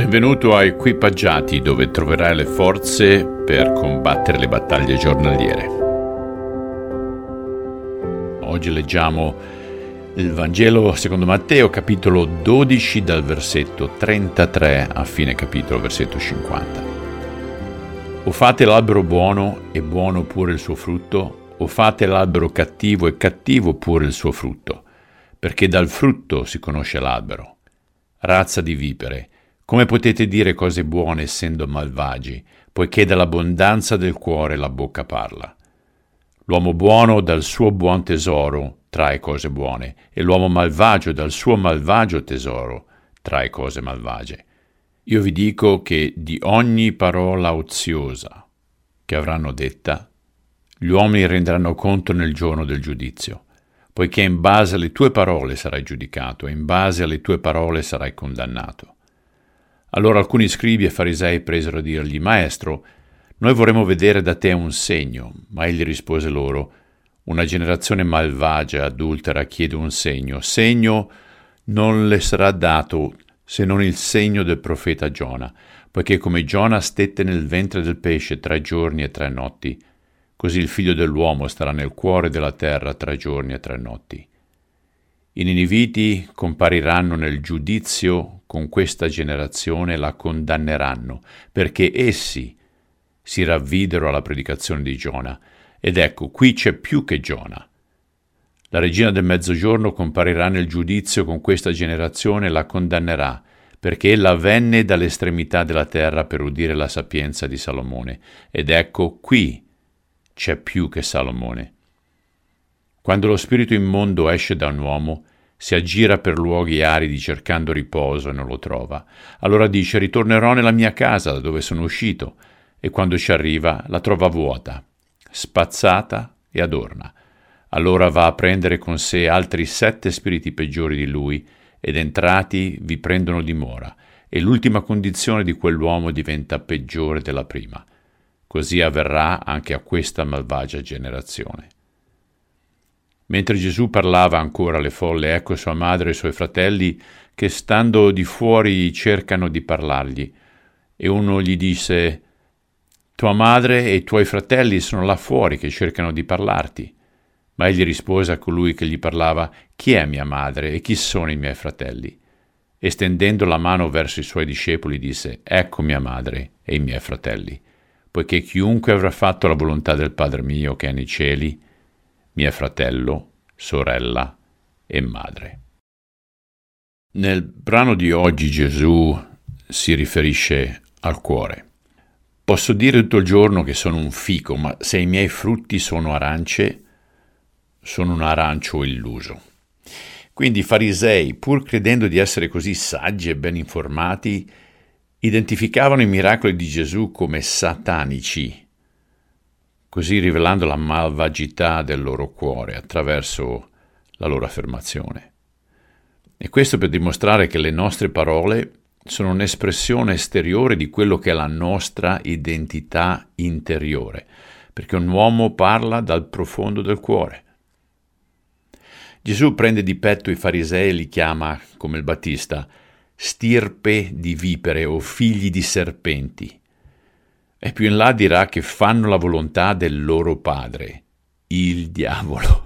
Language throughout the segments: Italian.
Benvenuto a Equipaggiati dove troverai le forze per combattere le battaglie giornaliere. Oggi leggiamo il Vangelo secondo Matteo capitolo 12 dal versetto 33 a fine capitolo versetto 50. O fate l'albero buono e buono pure il suo frutto, o fate l'albero cattivo e cattivo pure il suo frutto, perché dal frutto si conosce l'albero. Razza di vipere, come potete dire cose buone essendo malvagi, poiché dall'abbondanza del cuore la bocca parla? L'uomo buono dal suo buon tesoro trae cose buone, e l'uomo malvagio dal suo malvagio tesoro trae cose malvagie. Io vi dico che di ogni parola oziosa che avranno detta, gli uomini renderanno conto nel giorno del giudizio, poiché in base alle tue parole sarai giudicato e in base alle tue parole sarai condannato. Allora alcuni scribi e farisei presero a dirgli, Maestro, noi vorremmo vedere da te un segno. Ma egli rispose loro, Una generazione malvagia, adultera, chiede un segno. Segno non le sarà dato se non il segno del profeta Giona, poiché come Giona stette nel ventre del pesce tre giorni e tre notti, così il figlio dell'uomo starà nel cuore della terra tre giorni e tre notti. I Niniviti compariranno nel giudizio con questa generazione la condanneranno, perché essi si ravvidero alla predicazione di Giona. Ed ecco, qui c'è più che Giona. La regina del mezzogiorno comparirà nel giudizio con questa generazione e la condannerà, perché ella venne dall'estremità della terra per udire la sapienza di Salomone. Ed ecco, qui c'è più che Salomone. Quando lo spirito immondo esce da un uomo, si aggira per luoghi aridi cercando riposo e non lo trova. Allora dice ritornerò nella mia casa da dove sono uscito, e quando ci arriva la trova vuota, spazzata e adorna. Allora va a prendere con sé altri sette spiriti peggiori di lui, ed entrati vi prendono dimora, e l'ultima condizione di quell'uomo diventa peggiore della prima. Così avverrà anche a questa malvagia generazione. Mentre Gesù parlava ancora alle folle, ecco sua madre e i suoi fratelli che stando di fuori cercano di parlargli. E uno gli disse, Tua madre e i tuoi fratelli sono là fuori che cercano di parlarti. Ma egli rispose a colui che gli parlava, Chi è mia madre e chi sono i miei fratelli? E stendendo la mano verso i suoi discepoli disse, Ecco mia madre e i miei fratelli, poiché chiunque avrà fatto la volontà del Padre mio che è nei cieli, mio fratello, sorella e madre. Nel brano di oggi Gesù si riferisce al cuore. Posso dire tutto il giorno che sono un fico, ma se i miei frutti sono arance, sono un arancio illuso. Quindi i farisei, pur credendo di essere così saggi e ben informati, identificavano i miracoli di Gesù come satanici così rivelando la malvagità del loro cuore attraverso la loro affermazione. E questo per dimostrare che le nostre parole sono un'espressione esteriore di quello che è la nostra identità interiore, perché un uomo parla dal profondo del cuore. Gesù prende di petto i farisei e li chiama, come il Battista, stirpe di vipere o figli di serpenti. E più in là dirà che fanno la volontà del loro padre, il diavolo.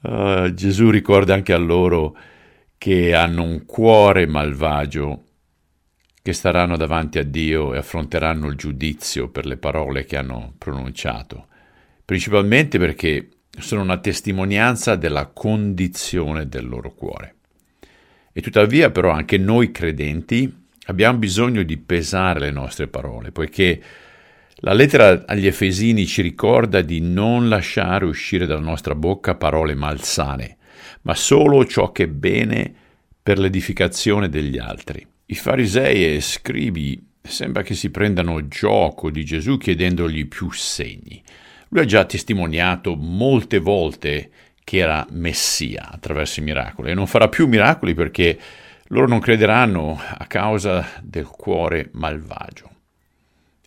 uh, Gesù ricorda anche a loro che hanno un cuore malvagio, che staranno davanti a Dio e affronteranno il giudizio per le parole che hanno pronunciato, principalmente perché sono una testimonianza della condizione del loro cuore. E tuttavia però anche noi credenti Abbiamo bisogno di pesare le nostre parole, poiché la lettera agli Efesini ci ricorda di non lasciare uscire dalla nostra bocca parole malsane, ma solo ciò che è bene per l'edificazione degli altri. I farisei e scribi sembra che si prendano gioco di Gesù chiedendogli più segni. Lui ha già testimoniato molte volte che era Messia attraverso i miracoli e non farà più miracoli perché loro non crederanno a causa del cuore malvagio.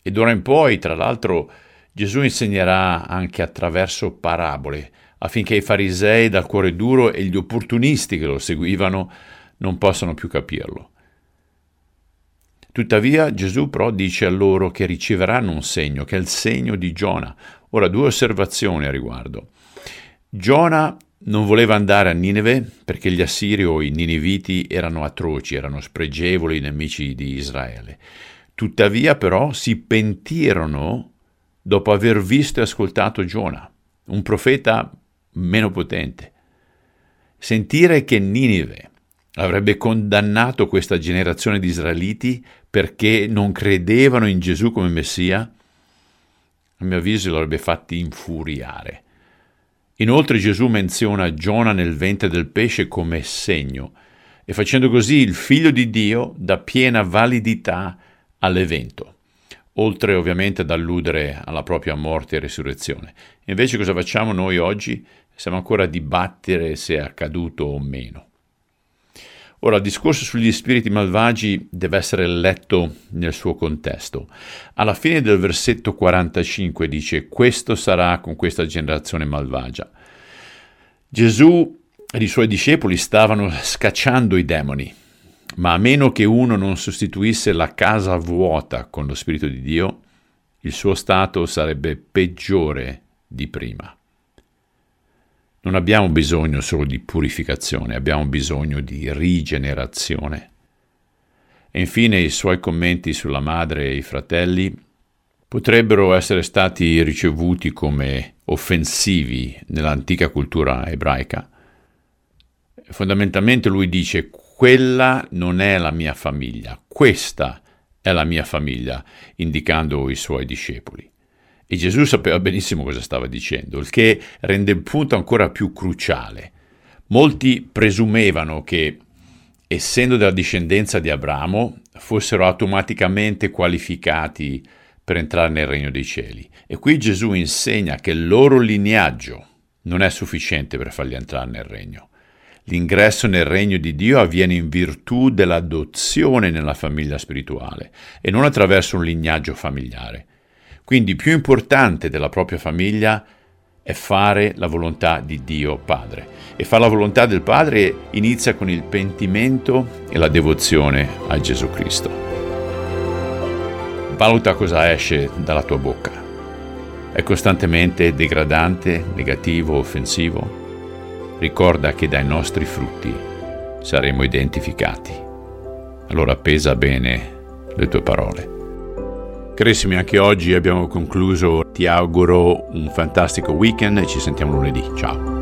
E d'ora in poi, tra l'altro, Gesù insegnerà anche attraverso parabole, affinché i farisei dal cuore duro e gli opportunisti che lo seguivano non possano più capirlo. Tuttavia Gesù però dice a loro che riceveranno un segno, che è il segno di Giona. Ora due osservazioni a riguardo. Giona non voleva andare a Nineve perché gli assiri o i niniviti erano atroci, erano spregevoli nemici di Israele. Tuttavia però si pentirono dopo aver visto e ascoltato Giona, un profeta meno potente. Sentire che Ninive avrebbe condannato questa generazione di israeliti perché non credevano in Gesù come Messia, a mio avviso lo avrebbe fatti infuriare. Inoltre Gesù menziona Giona nel ventre del pesce come segno e facendo così il figlio di Dio dà piena validità all'evento, oltre ovviamente ad alludere alla propria morte e resurrezione. Invece cosa facciamo noi oggi? Siamo ancora a dibattere se è accaduto o meno. Ora, il discorso sugli spiriti malvagi deve essere letto nel suo contesto. Alla fine del versetto 45 dice, questo sarà con questa generazione malvagia. Gesù e i suoi discepoli stavano scacciando i demoni, ma a meno che uno non sostituisse la casa vuota con lo Spirito di Dio, il suo stato sarebbe peggiore di prima. Non abbiamo bisogno solo di purificazione, abbiamo bisogno di rigenerazione. E infine i suoi commenti sulla madre e i fratelli potrebbero essere stati ricevuti come offensivi nell'antica cultura ebraica. Fondamentalmente lui dice quella non è la mia famiglia, questa è la mia famiglia, indicando i suoi discepoli. E Gesù sapeva benissimo cosa stava dicendo, il che rende il punto ancora più cruciale. Molti presumevano che, essendo della discendenza di Abramo, fossero automaticamente qualificati per entrare nel regno dei cieli. E qui Gesù insegna che il loro lignaggio non è sufficiente per farli entrare nel regno. L'ingresso nel regno di Dio avviene in virtù dell'adozione nella famiglia spirituale e non attraverso un lignaggio familiare. Quindi più importante della propria famiglia è fare la volontà di Dio Padre. E fare la volontà del Padre inizia con il pentimento e la devozione a Gesù Cristo. Valuta cosa esce dalla tua bocca. È costantemente degradante, negativo, offensivo? Ricorda che dai nostri frutti saremo identificati. Allora pesa bene le tue parole. Carissimi, anche oggi abbiamo concluso. Ti auguro un fantastico weekend e ci sentiamo lunedì. Ciao.